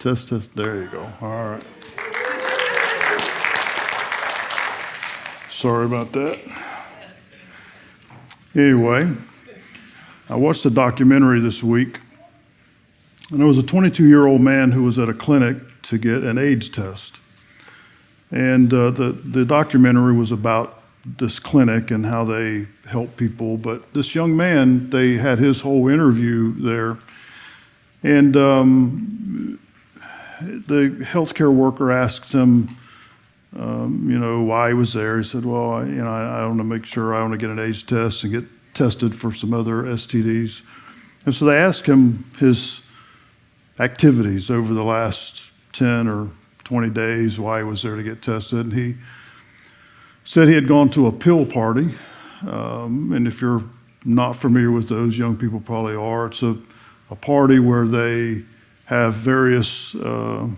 Test, test. There you go. All right. Sorry about that. Anyway, I watched a documentary this week, and there was a 22 year old man who was at a clinic to get an AIDS test. And uh, the, the documentary was about this clinic and how they help people. But this young man, they had his whole interview there. And um, the healthcare worker asked him, um, you know, why he was there. He said, well, I, you know, I, I want to make sure I want to get an AIDS test and get tested for some other STDs. And so they asked him his activities over the last 10 or 20 days, why he was there to get tested. And he said he had gone to a pill party. Um, and if you're not familiar with those, young people probably are. It's a, a party where they have various uh,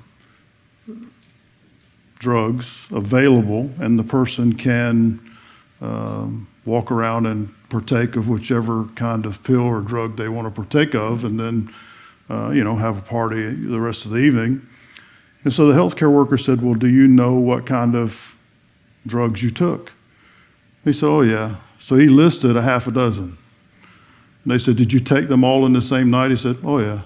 drugs available, and the person can um, walk around and partake of whichever kind of pill or drug they want to partake of, and then, uh, you know, have a party the rest of the evening. And so the healthcare worker said, Well, do you know what kind of drugs you took? He said, Oh, yeah. So he listed a half a dozen. And they said, Did you take them all in the same night? He said, Oh, yeah.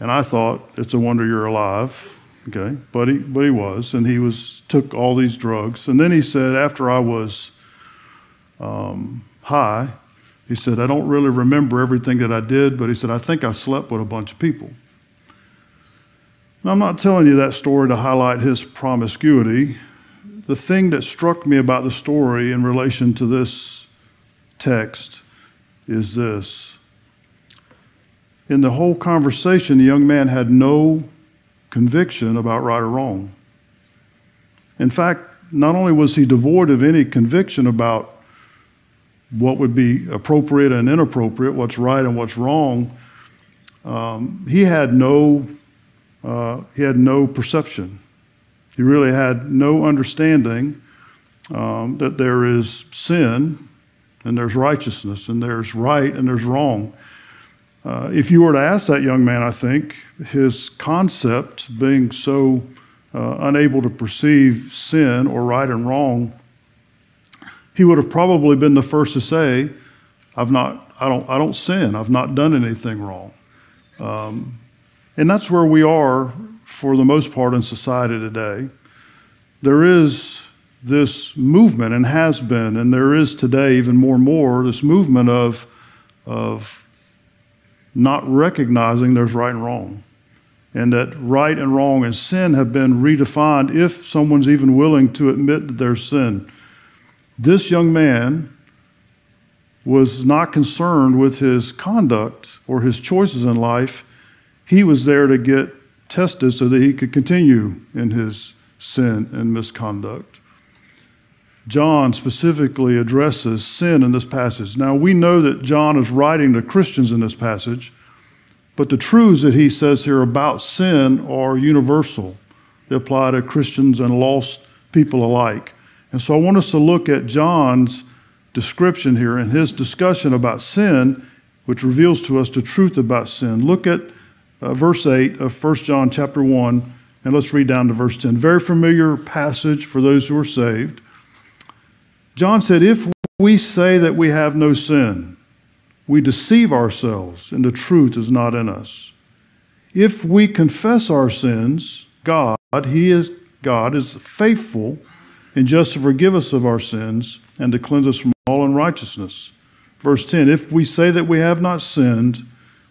And I thought, it's a wonder you're alive. Okay. But he, but he was. And he was, took all these drugs. And then he said, after I was um, high, he said, I don't really remember everything that I did, but he said, I think I slept with a bunch of people. Now, I'm not telling you that story to highlight his promiscuity. The thing that struck me about the story in relation to this text is this in the whole conversation, the young man had no conviction about right or wrong. In fact, not only was he devoid of any conviction about what would be appropriate and inappropriate, what's right and what's wrong, um, he had no uh, he had no perception. He really had no understanding um, that there is sin and there's righteousness and there's right and there's wrong. Uh, if you were to ask that young man, I think, his concept being so uh, unable to perceive sin or right and wrong, he would have probably been the first to say, I've not, I don't, I don't sin. I've not done anything wrong. Um, and that's where we are for the most part in society today. There is this movement and has been, and there is today even more and more, this movement of, of not recognizing there's right and wrong. And that right and wrong and sin have been redefined if someone's even willing to admit that there's sin. This young man was not concerned with his conduct or his choices in life. He was there to get tested so that he could continue in his sin and misconduct. John specifically addresses sin in this passage. Now, we know that John is writing to Christians in this passage, but the truths that he says here about sin are universal. They apply to Christians and lost people alike. And so I want us to look at John's description here and his discussion about sin, which reveals to us the truth about sin. Look at uh, verse 8 of 1 John chapter 1, and let's read down to verse 10. Very familiar passage for those who are saved. John said, If we say that we have no sin, we deceive ourselves, and the truth is not in us. If we confess our sins, God, He is God, is faithful and just to forgive us of our sins and to cleanse us from all unrighteousness. Verse 10 If we say that we have not sinned,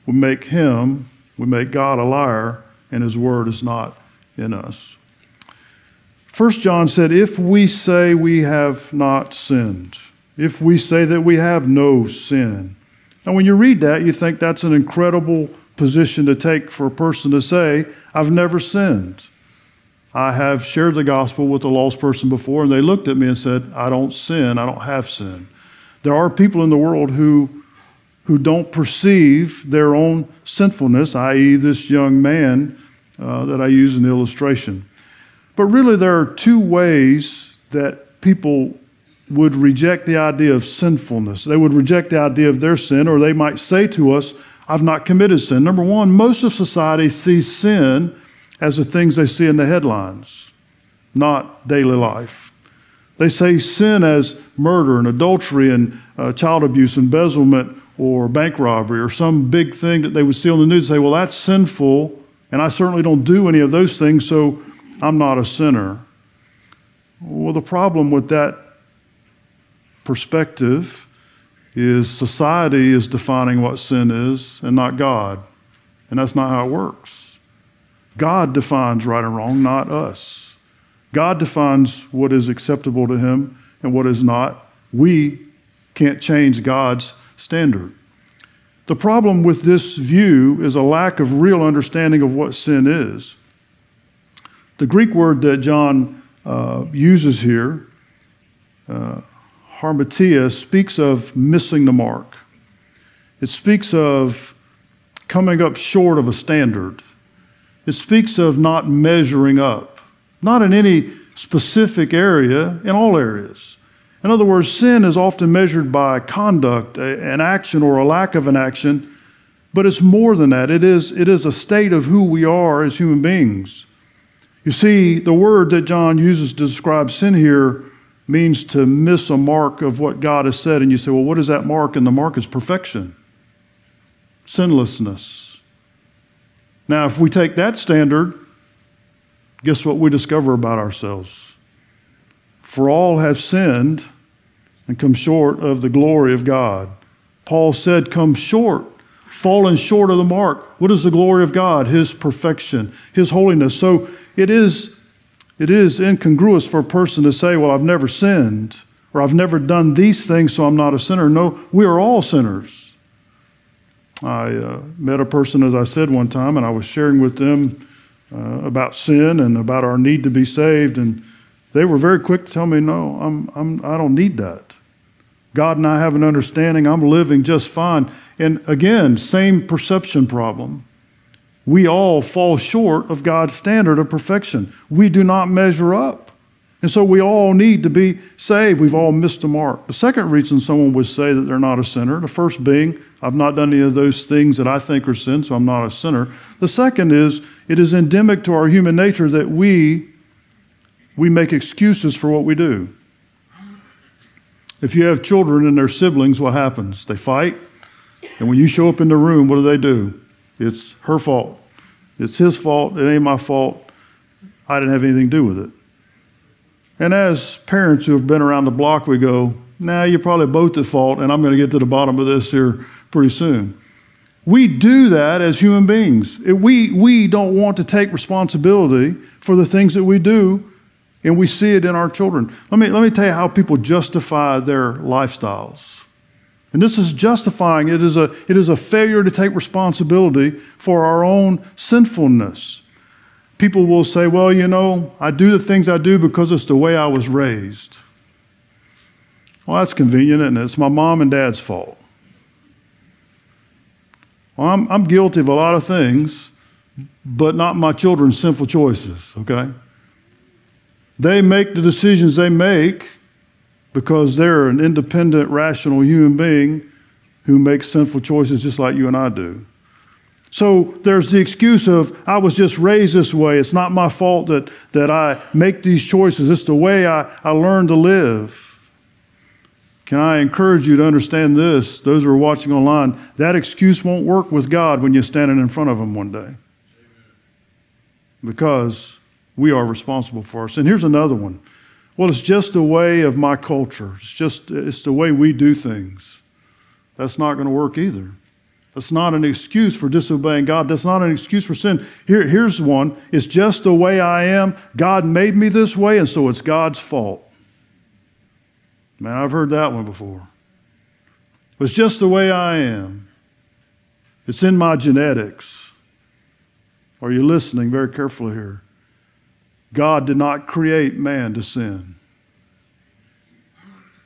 we make Him, we make God a liar, and His word is not in us. First John said, If we say we have not sinned, if we say that we have no sin. Now, when you read that, you think that's an incredible position to take for a person to say, I've never sinned. I have shared the gospel with a lost person before, and they looked at me and said, I don't sin, I don't have sin. There are people in the world who, who don't perceive their own sinfulness, i.e., this young man uh, that I use in the illustration. But really, there are two ways that people would reject the idea of sinfulness. They would reject the idea of their sin, or they might say to us, I've not committed sin. Number one, most of society sees sin as the things they see in the headlines, not daily life. They say sin as murder and adultery and uh, child abuse, embezzlement, or bank robbery, or some big thing that they would see on the news. And say, well, that's sinful, and I certainly don't do any of those things, so I'm not a sinner. Well, the problem with that perspective is society is defining what sin is and not God. And that's not how it works. God defines right and wrong, not us. God defines what is acceptable to Him and what is not. We can't change God's standard. The problem with this view is a lack of real understanding of what sin is. The Greek word that John uh, uses here, uh, hamartia, speaks of missing the mark. It speaks of coming up short of a standard. It speaks of not measuring up, not in any specific area, in all areas. In other words, sin is often measured by conduct, an action or a lack of an action, but it's more than that. It is, it is a state of who we are as human beings. You see, the word that John uses to describe sin here means to miss a mark of what God has said. And you say, well, what is that mark? And the mark is perfection, sinlessness. Now, if we take that standard, guess what we discover about ourselves? For all have sinned and come short of the glory of God. Paul said, Come short fallen short of the mark. What is the glory of God? His perfection, His holiness. So it is, it is incongruous for a person to say, Well, I've never sinned, or I've never done these things, so I'm not a sinner. No, we are all sinners. I uh, met a person, as I said one time, and I was sharing with them uh, about sin and about our need to be saved, and they were very quick to tell me, No, I'm, I'm, I don't need that. God and I have an understanding. I'm living just fine. And again, same perception problem. We all fall short of God's standard of perfection. We do not measure up. And so we all need to be saved. We've all missed the mark. The second reason someone would say that they're not a sinner, the first being, I've not done any of those things that I think are sin, so I'm not a sinner. The second is, it is endemic to our human nature that we, we make excuses for what we do. If you have children and their siblings, what happens? They fight, and when you show up in the room, what do they do? It's her fault. It's his fault. It ain't my fault. I didn't have anything to do with it. And as parents who have been around the block, we go, nah, you're probably both at fault, and I'm going to get to the bottom of this here pretty soon. We do that as human beings. We, we don't want to take responsibility for the things that we do and we see it in our children. Let me, let me tell you how people justify their lifestyles. And this is justifying it is, a, it is a failure to take responsibility for our own sinfulness. People will say, well, you know, I do the things I do because it's the way I was raised. Well, that's convenient, isn't it? It's my mom and dad's fault. Well, I'm, I'm guilty of a lot of things, but not my children's sinful choices, okay? They make the decisions they make because they're an independent, rational human being who makes sinful choices just like you and I do. So there's the excuse of, I was just raised this way. It's not my fault that, that I make these choices. It's the way I, I learned to live. Can I encourage you to understand this? Those who are watching online, that excuse won't work with God when you're standing in front of Him one day. Because we are responsible for us. And Here's another one. Well, it's just a way of my culture. It's just it's the way we do things. That's not going to work either. That's not an excuse for disobeying God. That's not an excuse for sin. Here, here's one. It's just the way I am. God made me this way, and so it's God's fault. Man, I've heard that one before. It's just the way I am. It's in my genetics. Are you listening very carefully here? God did not create man to sin.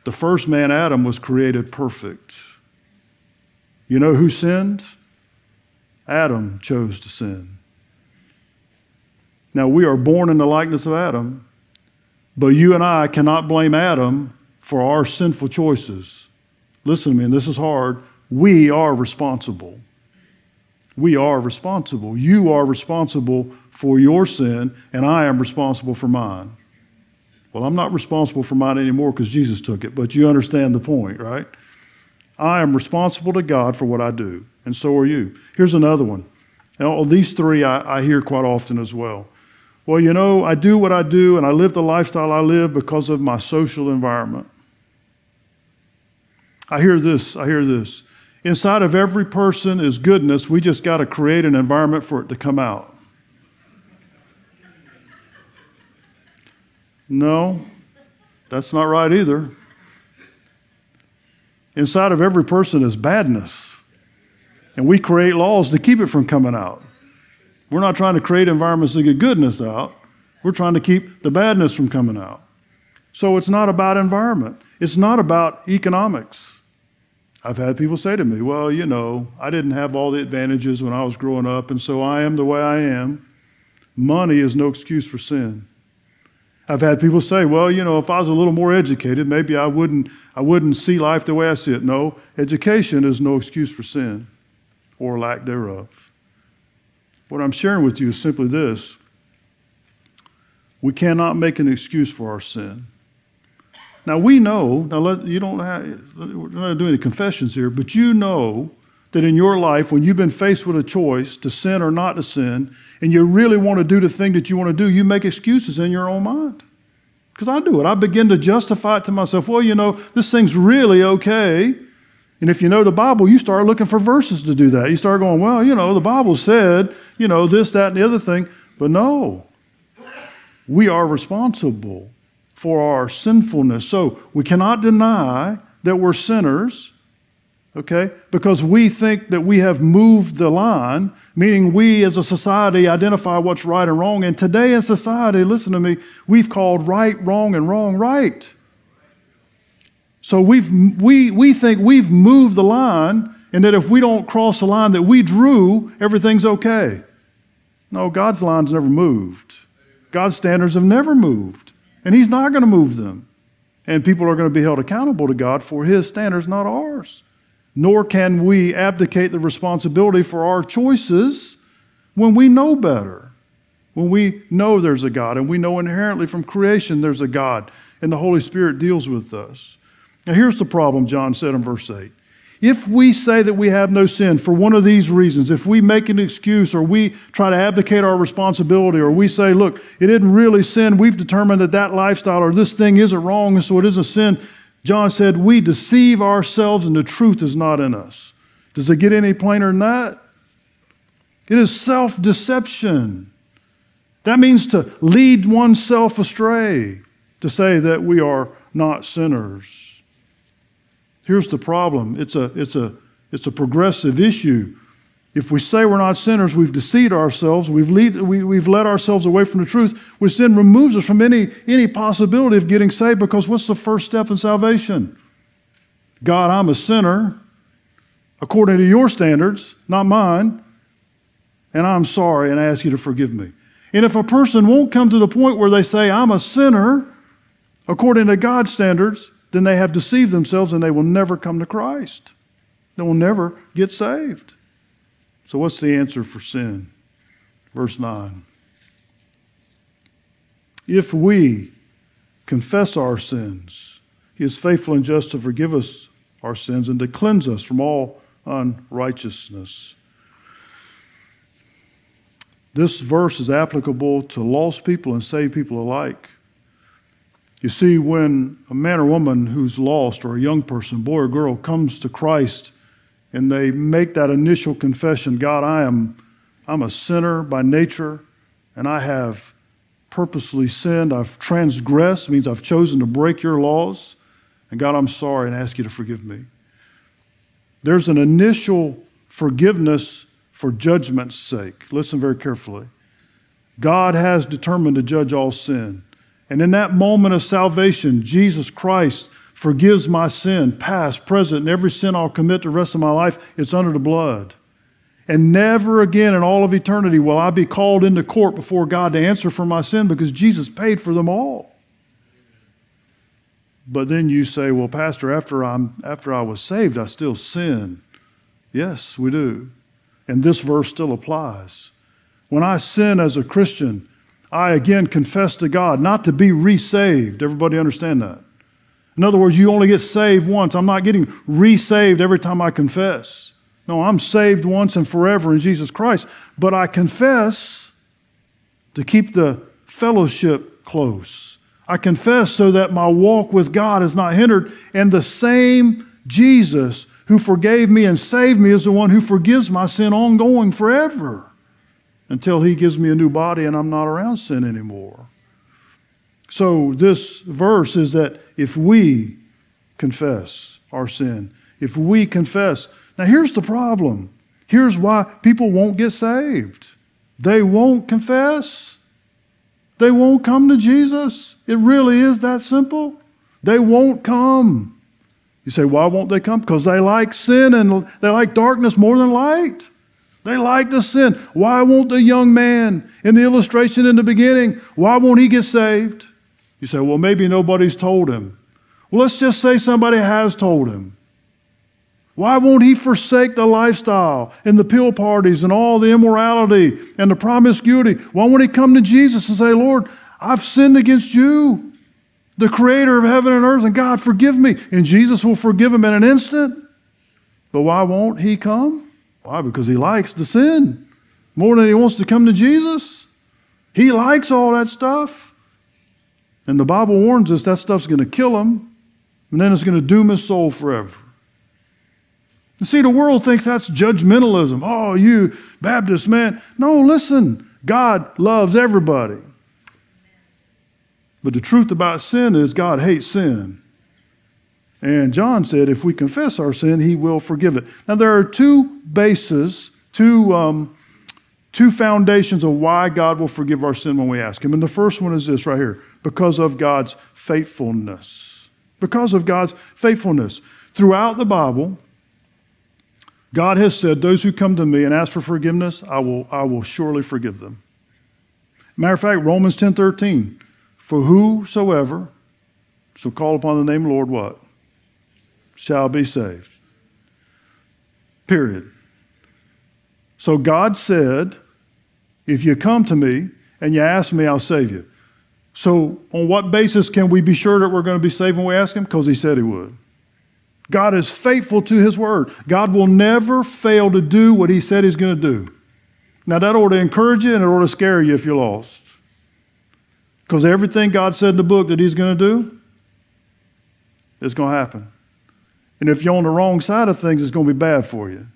The first man, Adam, was created perfect. You know who sinned? Adam chose to sin. Now, we are born in the likeness of Adam, but you and I cannot blame Adam for our sinful choices. Listen to me, and this is hard. We are responsible. We are responsible. You are responsible for your sin, and I am responsible for mine. Well, I'm not responsible for mine anymore because Jesus took it, but you understand the point, right? I am responsible to God for what I do, and so are you. Here's another one. Now, these three I, I hear quite often as well. Well, you know, I do what I do and I live the lifestyle I live because of my social environment. I hear this, I hear this. Inside of every person is goodness. We just got to create an environment for it to come out. No, that's not right either. Inside of every person is badness. And we create laws to keep it from coming out. We're not trying to create environments to get goodness out. We're trying to keep the badness from coming out. So it's not about environment. It's not about economics. I've had people say to me, well, you know, I didn't have all the advantages when I was growing up, and so I am the way I am. Money is no excuse for sin. I've had people say, well, you know, if I was a little more educated, maybe I wouldn't, I wouldn't see life the way I see it. No, education is no excuse for sin or lack thereof. What I'm sharing with you is simply this we cannot make an excuse for our sin. Now, we know, now let, you don't have, we're not doing any confessions here, but you know that in your life, when you've been faced with a choice to sin or not to sin, and you really want to do the thing that you want to do, you make excuses in your own mind. Because I do it. I begin to justify it to myself. Well, you know, this thing's really okay. And if you know the Bible, you start looking for verses to do that. You start going, well, you know, the Bible said, you know, this, that, and the other thing. But no, we are responsible for our sinfulness. So we cannot deny that we're sinners okay? Because we think that we have moved the line, meaning we as a society identify what's right and wrong. And today in society, listen to me, we've called right wrong and wrong right. So we've, we, we think we've moved the line, and that if we don't cross the line that we drew, everything's okay. No, God's line's never moved. God's standards have never moved, and He's not going to move them. And people are going to be held accountable to God for His standards, not ours nor can we abdicate the responsibility for our choices when we know better. When we know there's a God and we know inherently from creation there's a God and the Holy Spirit deals with us. Now, here's the problem, John said in verse 8. If we say that we have no sin for one of these reasons, if we make an excuse or we try to abdicate our responsibility or we say, look, it isn't really sin, we've determined that that lifestyle or this thing isn't wrong, so it isn't sin, John said, We deceive ourselves and the truth is not in us. Does it get any plainer than that? It is self deception. That means to lead oneself astray, to say that we are not sinners. Here's the problem it's a, it's a, it's a progressive issue. If we say we're not sinners, we've deceived ourselves, we've, lead, we, we've led ourselves away from the truth, which then removes us from any, any possibility of getting saved because what's the first step in salvation? God, I'm a sinner according to your standards, not mine, and I'm sorry and I ask you to forgive me. And if a person won't come to the point where they say, I'm a sinner according to God's standards, then they have deceived themselves and they will never come to Christ. They will never get saved. So, what's the answer for sin? Verse 9. If we confess our sins, He is faithful and just to forgive us our sins and to cleanse us from all unrighteousness. This verse is applicable to lost people and saved people alike. You see, when a man or woman who's lost, or a young person, boy or girl, comes to Christ and they make that initial confession God, I am I'm a sinner by nature, and I have purposely sinned. I've transgressed, means I've chosen to break your laws. And God, I'm sorry and ask you to forgive me. There's an initial forgiveness for judgment's sake. Listen very carefully. God has determined to judge all sin. And in that moment of salvation, Jesus Christ forgives my sin, past, present, and every sin I'll commit the rest of my life, it's under the blood. And never again in all of eternity will I be called into court before God to answer for my sin because Jesus paid for them all. But then you say, well, Pastor, after, I'm, after I was saved, I still sin. Yes, we do. And this verse still applies. When I sin as a Christian, I again confess to God, not to be resaved. Everybody understand that? In other words, you only get saved once. I'm not getting resaved every time I confess. No, I'm saved once and forever in Jesus Christ. But I confess to keep the fellowship close. I confess so that my walk with God is not hindered. And the same Jesus who forgave me and saved me is the one who forgives my sin ongoing forever until he gives me a new body and I'm not around sin anymore. So, this verse is that if we confess our sin, if we confess, now here's the problem. Here's why people won't get saved. They won't confess. They won't come to Jesus. It really is that simple. They won't come. You say, why won't they come? Because they like sin and they like darkness more than light. They like the sin. Why won't the young man in the illustration in the beginning, why won't he get saved? You say, well, maybe nobody's told him. Well, let's just say somebody has told him. Why won't he forsake the lifestyle and the pill parties and all the immorality and the promiscuity? Why won't he come to Jesus and say, Lord, I've sinned against you, the creator of heaven and earth, and God, forgive me? And Jesus will forgive him in an instant. But why won't he come? Why? Because he likes to sin more than he wants to come to Jesus. He likes all that stuff. And the Bible warns us that stuff's going to kill him, and then it's going to doom his soul forever. You see, the world thinks that's judgmentalism. Oh, you Baptist man. No, listen, God loves everybody. But the truth about sin is God hates sin. And John said, if we confess our sin, he will forgive it. Now, there are two bases, two, um, two foundations of why God will forgive our sin when we ask him. And the first one is this right here because of God's faithfulness. Because of God's faithfulness. Throughout the Bible, God has said, Those who come to me and ask for forgiveness, I will, I will surely forgive them. Matter of fact, Romans 10 13, for whosoever shall call upon the name of the Lord, what? shall be saved. Period. So God said, if you come to me and you ask me, I'll save you. So, on what basis can we be sure that we're going to be saved when we ask Him? Because He said He would. God is faithful to His word. God will never fail to do what He said He's going to do. Now, that ought to encourage you and it ought to scare you if you're lost. Because everything God said in the book that He's going to do is going to happen. And if you're on the wrong side of things, it's going to be bad for you.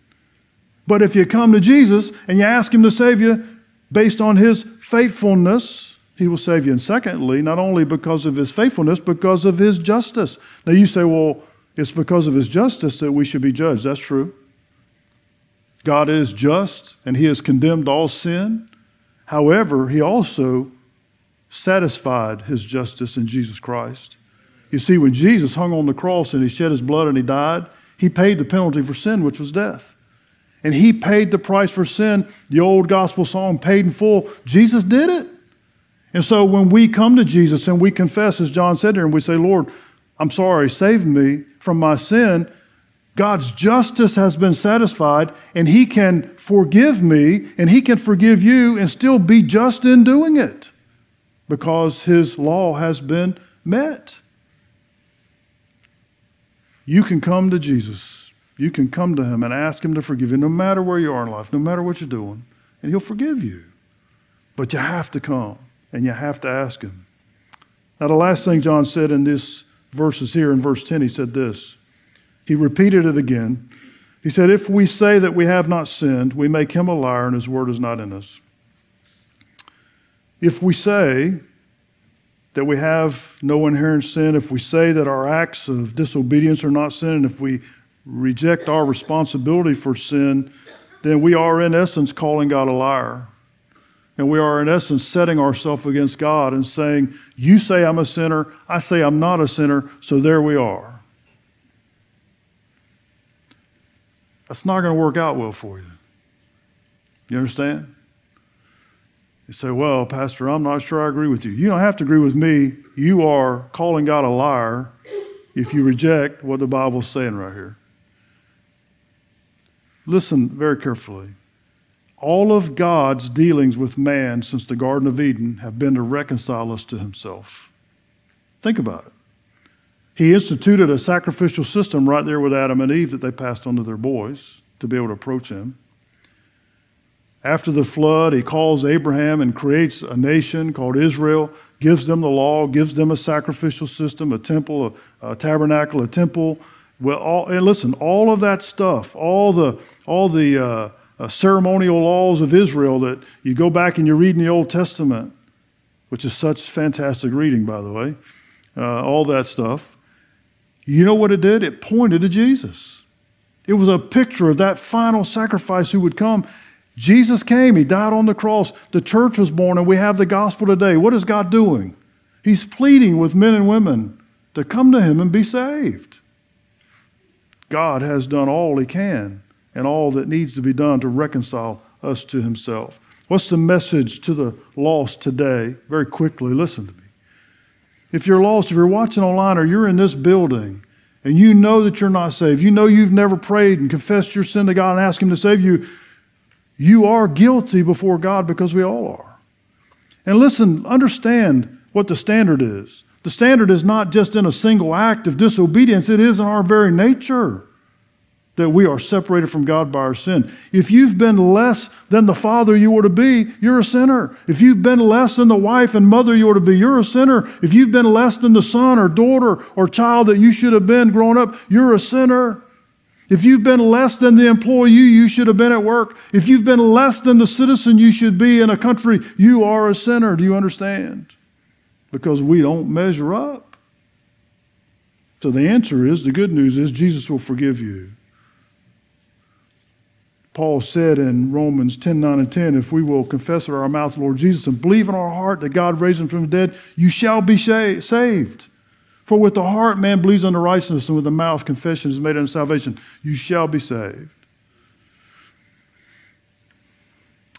But if you come to Jesus and you ask Him to save you based on His faithfulness, He will save you. And secondly, not only because of His faithfulness, because of His justice. Now you say, well, it's because of His justice that we should be judged. That's true. God is just and He has condemned all sin. However, He also satisfied His justice in Jesus Christ. You see, when Jesus hung on the cross and he shed his blood and he died, he paid the penalty for sin, which was death. And he paid the price for sin. The old gospel song, paid in full. Jesus did it. And so when we come to Jesus and we confess, as John said here, and we say, Lord, I'm sorry, save me from my sin, God's justice has been satisfied, and He can forgive me, and He can forgive you, and still be just in doing it because His law has been met. You can come to Jesus. You can come to Him and ask Him to forgive you, no matter where you are in life, no matter what you're doing, and He'll forgive you. But you have to come and you have to ask Him. Now, the last thing John said in this verses here in verse 10, he said this. He repeated it again. He said, If we say that we have not sinned, we make him a liar and his word is not in us. If we say that we have no inherent sin, if we say that our acts of disobedience are not sin, and if we reject our responsibility for sin, then we are in essence calling God a liar. And we are in essence setting ourselves against God and saying, You say I'm a sinner, I say I'm not a sinner, so there we are. That's not going to work out well for you. You understand? You say, Well, Pastor, I'm not sure I agree with you. You don't have to agree with me. You are calling God a liar if you reject what the Bible's saying right here. Listen very carefully. All of God's dealings with man since the Garden of Eden have been to reconcile us to himself. Think about it. He instituted a sacrificial system right there with Adam and Eve that they passed on to their boys to be able to approach him. After the flood, he calls Abraham and creates a nation called Israel, gives them the law, gives them a sacrificial system, a temple, a, a tabernacle, a temple. Well, all, and listen, all of that stuff, all the, all the uh, uh, ceremonial laws of Israel that you go back and you read in the Old Testament, which is such fantastic reading, by the way, uh, all that stuff. You know what it did? It pointed to Jesus. It was a picture of that final sacrifice who would come. Jesus came, He died on the cross. The church was born, and we have the gospel today. What is God doing? He's pleading with men and women to come to Him and be saved. God has done all He can and all that needs to be done to reconcile us to Himself. What's the message to the lost today? Very quickly, listen to me. If you're lost, if you're watching online or you're in this building and you know that you're not saved, you know you've never prayed and confessed your sin to God and asked Him to save you, you are guilty before God because we all are. And listen, understand what the standard is. The standard is not just in a single act of disobedience, it is in our very nature that we are separated from God by our sin. If you've been less than the father you were to be, you're a sinner. If you've been less than the wife and mother you were to be, you're a sinner. If you've been less than the son or daughter or child that you should have been growing up, you're a sinner. If you've been less than the employee you should have been at work, if you've been less than the citizen you should be in a country, you are a sinner. Do you understand? Because we don't measure up. So the answer is the good news is Jesus will forgive you. Paul said in Romans 10 9 and 10, if we will confess with our mouth Lord Jesus and believe in our heart that God raised him from the dead, you shall be saved. For with the heart man believes unto righteousness, and with the mouth confession is made unto salvation. You shall be saved.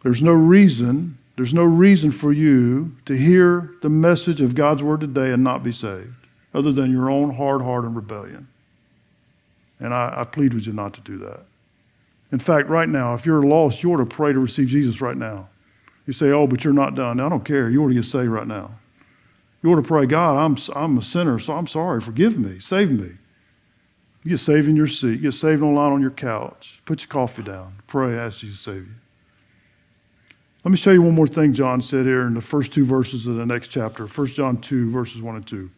There's no reason, there's no reason for you to hear the message of God's word today and not be saved, other than your own hard heart and rebellion. And I, I plead with you not to do that. In fact, right now, if you're lost, you ought to pray to receive Jesus right now. You say, oh, but you're not done. I don't care. You ought to get saved right now. You ought to pray, God, I'm, I'm a sinner, so I'm sorry. Forgive me. Save me. You get saved in your seat. You get saved online on your couch. Put your coffee down. Pray, ask Jesus to save you. Let me show you one more thing John said here in the first two verses of the next chapter 1 John 2, verses 1 and 2.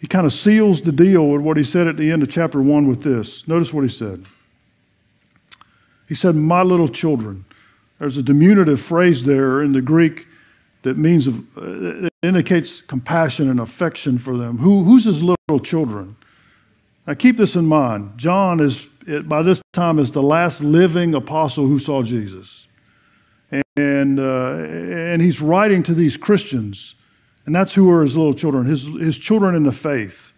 He kind of seals the deal with what he said at the end of chapter 1 with this. Notice what he said. He said, My little children. There's a diminutive phrase there in the Greek that means of, uh, it indicates compassion and affection for them. Who, who's his little children? Now keep this in mind. John is by this time is the last living apostle who saw Jesus, and uh, and he's writing to these Christians, and that's who are his little children, his his children in the faith.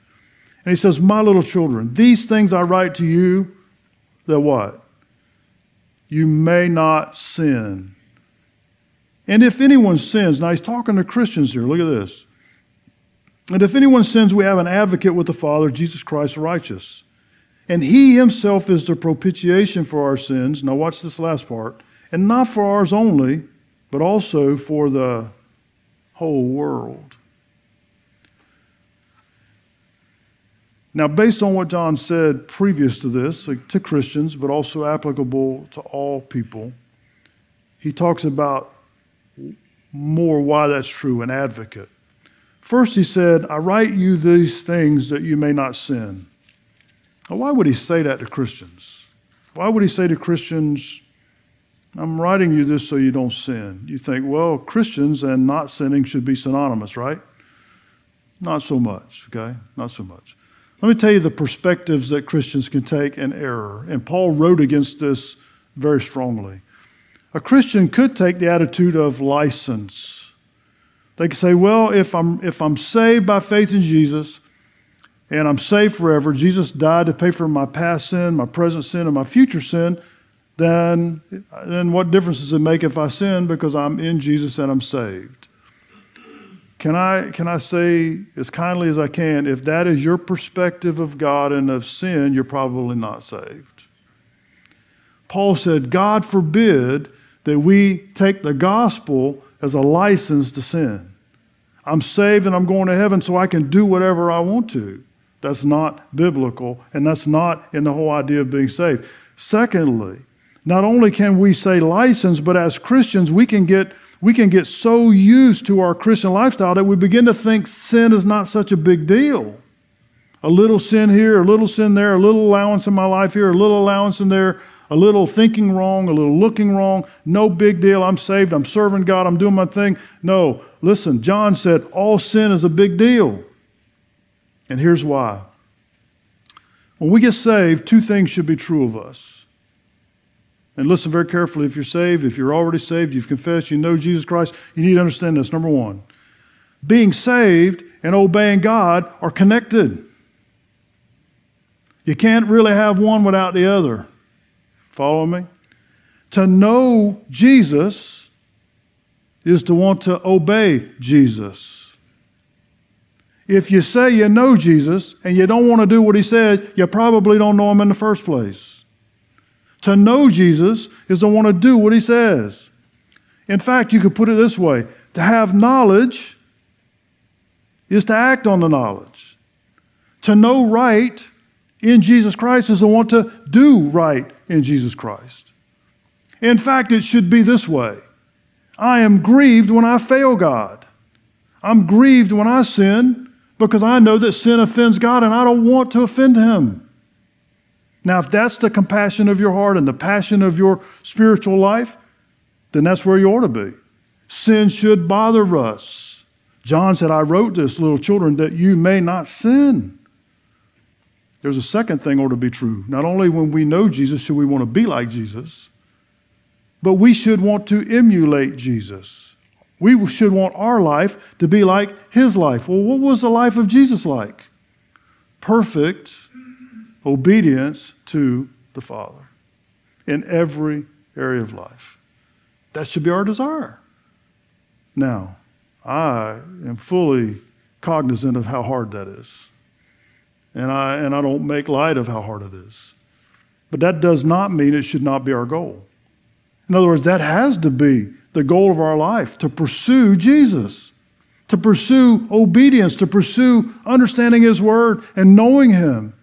And he says, "My little children, these things I write to you, that what you may not sin. And if anyone sins, now he's talking to Christians here, look at this. And if anyone sins, we have an advocate with the Father, Jesus Christ righteous. And he himself is the propitiation for our sins. Now, watch this last part. And not for ours only, but also for the whole world. Now, based on what John said previous to this, to Christians, but also applicable to all people, he talks about more why that's true, an advocate. First, he said, I write you these things that you may not sin. Now, why would he say that to Christians? Why would he say to Christians, I'm writing you this so you don't sin? You think, well, Christians and not sinning should be synonymous, right? Not so much, okay? Not so much. Let me tell you the perspectives that Christians can take in error. And Paul wrote against this very strongly. A Christian could take the attitude of license. They could say, well, if I'm, if I'm saved by faith in Jesus and I'm saved forever, Jesus died to pay for my past sin, my present sin, and my future sin, then, then what difference does it make if I sin because I'm in Jesus and I'm saved? Can I, can I say as kindly as I can, if that is your perspective of God and of sin, you're probably not saved. Paul said, God forbid that we take the gospel as a license to sin. I'm saved and I'm going to heaven so I can do whatever I want to. That's not biblical, and that's not in the whole idea of being saved. Secondly, not only can we say license, but as Christians, we can get we can get so used to our Christian lifestyle that we begin to think sin is not such a big deal. A little sin here, a little sin there, a little allowance in my life here, a little allowance in there, a little thinking wrong, a little looking wrong. No big deal. I'm saved. I'm serving God. I'm doing my thing. No, listen, John said all sin is a big deal. And here's why. When we get saved, two things should be true of us. And listen very carefully if you're saved, if you're already saved, you've confessed, you know Jesus Christ, you need to understand this. Number one, being saved and obeying God are connected. You can't really have one without the other. Follow me? To know Jesus is to want to obey Jesus. If you say you know Jesus and you don't want to do what he said, you probably don't know him in the first place. To know Jesus is to want to do what he says. In fact, you could put it this way to have knowledge is to act on the knowledge. To know right in Jesus Christ is to want to do right in Jesus Christ. In fact, it should be this way I am grieved when I fail God. I'm grieved when I sin because I know that sin offends God and I don't want to offend Him. Now, if that's the compassion of your heart and the passion of your spiritual life, then that's where you ought to be. Sin should bother us. John said, I wrote this, little children, that you may not sin. There's a second thing ought to be true. Not only when we know Jesus should we want to be like Jesus, but we should want to emulate Jesus. We should want our life to be like his life. Well, what was the life of Jesus like? Perfect obedience to the Father in every area of life. That should be our desire. Now, I am fully cognizant of how hard that is. And I, and I don't make light of how hard it is. But that does not mean it should not be our goal. In other words, that has to be the goal of our life to pursue Jesus, to pursue obedience, to pursue understanding His Word and knowing Him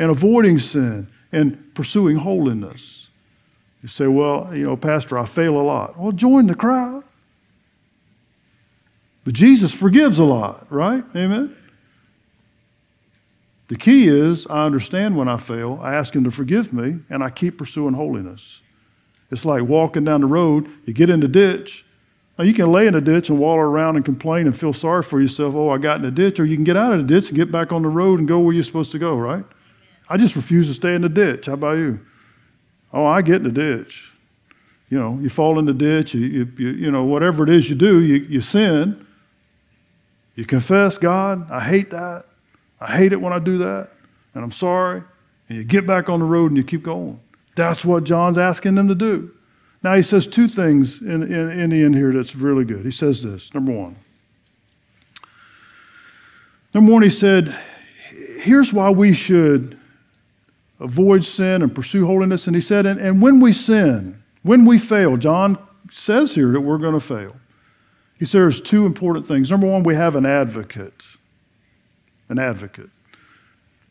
and avoiding sin and pursuing holiness. You say, well, you know, Pastor, I fail a lot. Well, join the crowd. But Jesus forgives a lot, right? Amen? The key is I understand when I fail, I ask Him to forgive me, and I keep pursuing holiness. It's like walking down the road, you get in the ditch. Now, you can lay in a ditch and waller around and complain and feel sorry for yourself, oh, I got in a ditch, or you can get out of the ditch and get back on the road and go where you're supposed to go, right? I just refuse to stay in the ditch. How about you? Oh, I get in the ditch. You know, you fall in the ditch, you, you, you, you know, whatever it is you do, you, you sin. You confess, God, I hate that. I hate it when I do that, and I'm sorry. And you get back on the road and you keep going. That's what John's asking them to do. Now, he says two things in, in, in the end here that's really good. He says this number one. Number one, he said, here's why we should avoid sin and pursue holiness. And he said, and, and when we sin, when we fail, John says here that we're going to fail. He says there's two important things. Number one, we have an advocate. An advocate.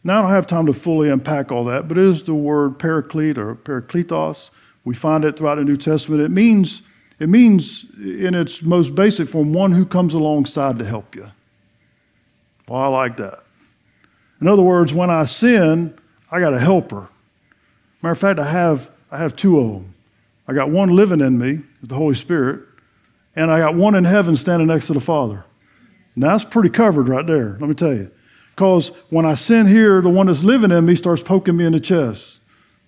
Now, I don't have time to fully unpack all that, but it is the word paraclete or parakletos. We find it throughout the New Testament. It means, it means in its most basic form, one who comes alongside to help you. Well, I like that. In other words, when I sin, I got a helper. Matter of fact, I have, I have two of them. I got one living in me, the Holy Spirit, and I got one in heaven standing next to the Father. Now, that's pretty covered right there, let me tell you. Because when I sin here, the one that's living in me starts poking me in the chest,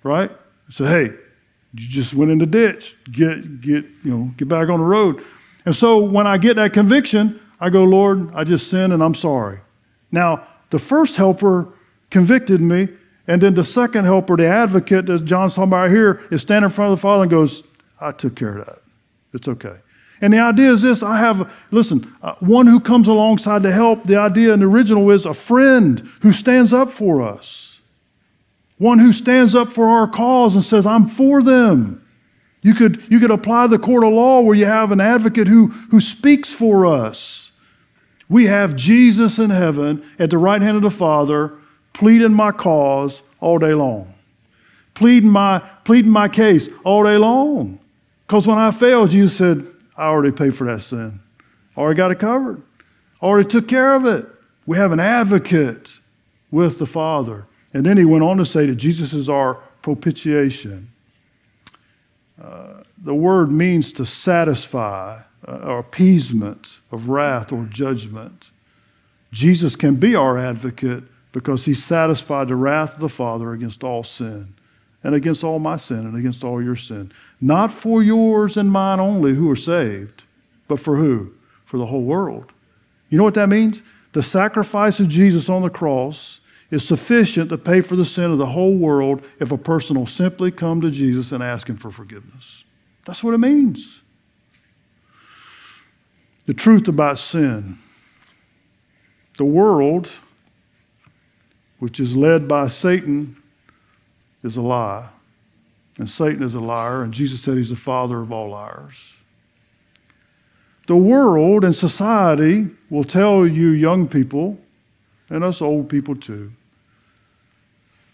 right? So, hey, you just went in the ditch. Get, get, you know, get back on the road. And so when I get that conviction, I go, Lord, I just sinned and I'm sorry. Now, the first helper convicted me, and then the second helper, the advocate that John's talking about here, is standing in front of the Father and goes, I took care of that. It's okay. And the idea is this I have, listen, uh, one who comes alongside to help. The idea in the original is a friend who stands up for us, one who stands up for our cause and says, I'm for them. You could, you could apply the court of law where you have an advocate who, who speaks for us. We have Jesus in heaven at the right hand of the Father pleading my cause all day long, pleading my, pleading my case all day long. Because when I failed, Jesus said, I already paid for that sin, already got it covered, already took care of it. We have an advocate with the Father. And then he went on to say that Jesus is our propitiation. Uh, the word means to satisfy uh, or appeasement of wrath or judgment. Jesus can be our advocate because he satisfied the wrath of the Father against all sin and against all my sin and against all your sin. Not for yours and mine only who are saved, but for who? For the whole world. You know what that means? The sacrifice of Jesus on the cross is sufficient to pay for the sin of the whole world if a person will simply come to Jesus and ask him for forgiveness. That's what it means. The truth about sin. The world, which is led by Satan, is a lie. And Satan is a liar, and Jesus said he's the father of all liars. The world and society will tell you, young people, and us old people too,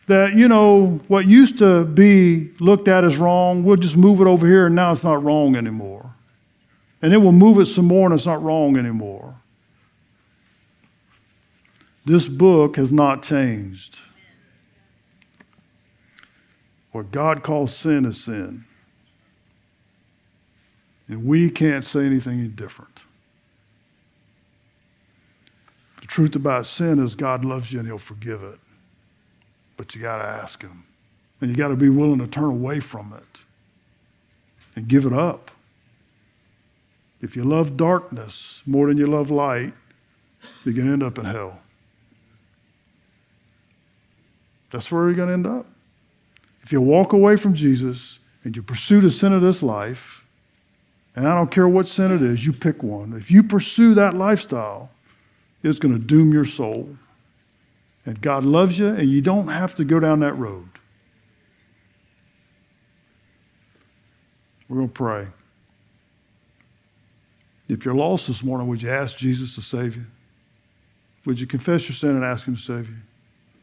that, you know, what used to be looked at as wrong, we'll just move it over here and now it's not wrong anymore. And then we'll move it some more and it's not wrong anymore. This book has not changed. What God calls sin is sin. And we can't say anything different. The truth about sin is God loves you and He'll forgive it. But you got to ask Him. And you got to be willing to turn away from it and give it up. If you love darkness more than you love light, you're going to end up in hell. That's where you're going to end up. If you walk away from Jesus and you pursue the sin of this life, and I don't care what sin it is, you pick one. If you pursue that lifestyle, it's going to doom your soul. And God loves you, and you don't have to go down that road. We're going to pray. If you're lost this morning, would you ask Jesus to save you? Would you confess your sin and ask Him to save you?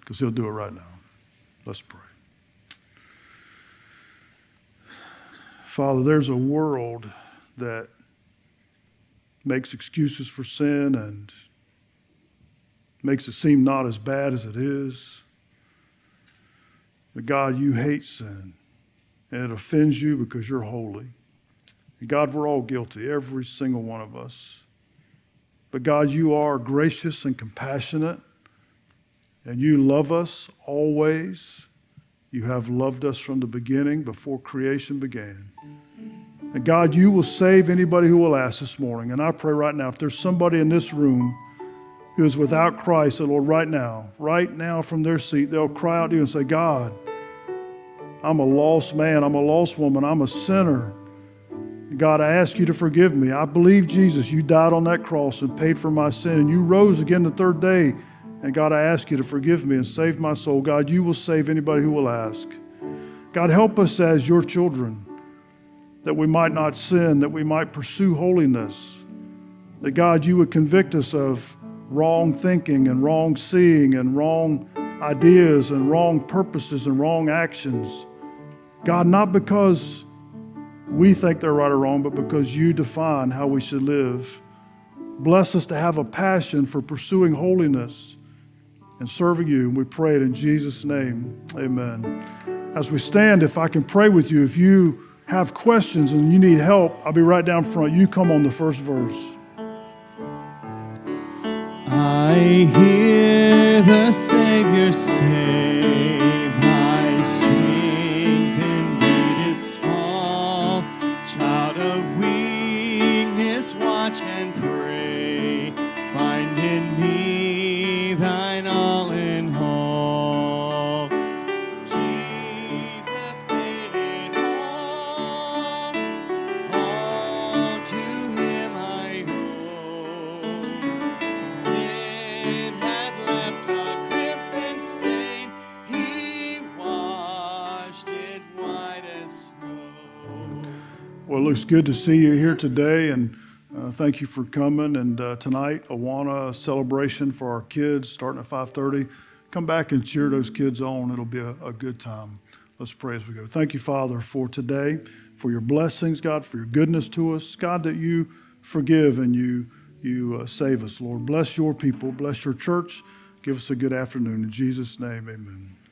Because He'll do it right now. Let's pray. Father, there's a world that makes excuses for sin and makes it seem not as bad as it is. But God, you hate sin, and it offends you because you're holy. And God, we're all guilty, every single one of us. But God, you are gracious and compassionate, and you love us always. You have loved us from the beginning, before creation began. And God, you will save anybody who will ask this morning. And I pray right now, if there's somebody in this room who is without Christ, that Lord, right now, right now from their seat, they'll cry out to you and say, God, I'm a lost man. I'm a lost woman. I'm a sinner. God, I ask you to forgive me. I believe, Jesus, you died on that cross and paid for my sin, and you rose again the third day and God, I ask you to forgive me and save my soul. God, you will save anybody who will ask. God, help us as your children that we might not sin, that we might pursue holiness. That God, you would convict us of wrong thinking and wrong seeing and wrong ideas and wrong purposes and wrong actions. God, not because we think they're right or wrong, but because you define how we should live. Bless us to have a passion for pursuing holiness and serving you. And we pray it in Jesus' name. Amen. As we stand, if I can pray with you, if you have questions and you need help, I'll be right down front. You come on the first verse. I hear the Savior say, Snow. looks good to see you here today, and uh, thank you for coming. And uh, tonight, Awana celebration for our kids starting at 5:30. Come back and cheer those kids on. It'll be a, a good time. Let's pray as we go. Thank you, Father, for today, for your blessings, God, for your goodness to us, God, that you forgive and you you uh, save us, Lord. Bless your people, bless your church. Give us a good afternoon in Jesus' name. Amen.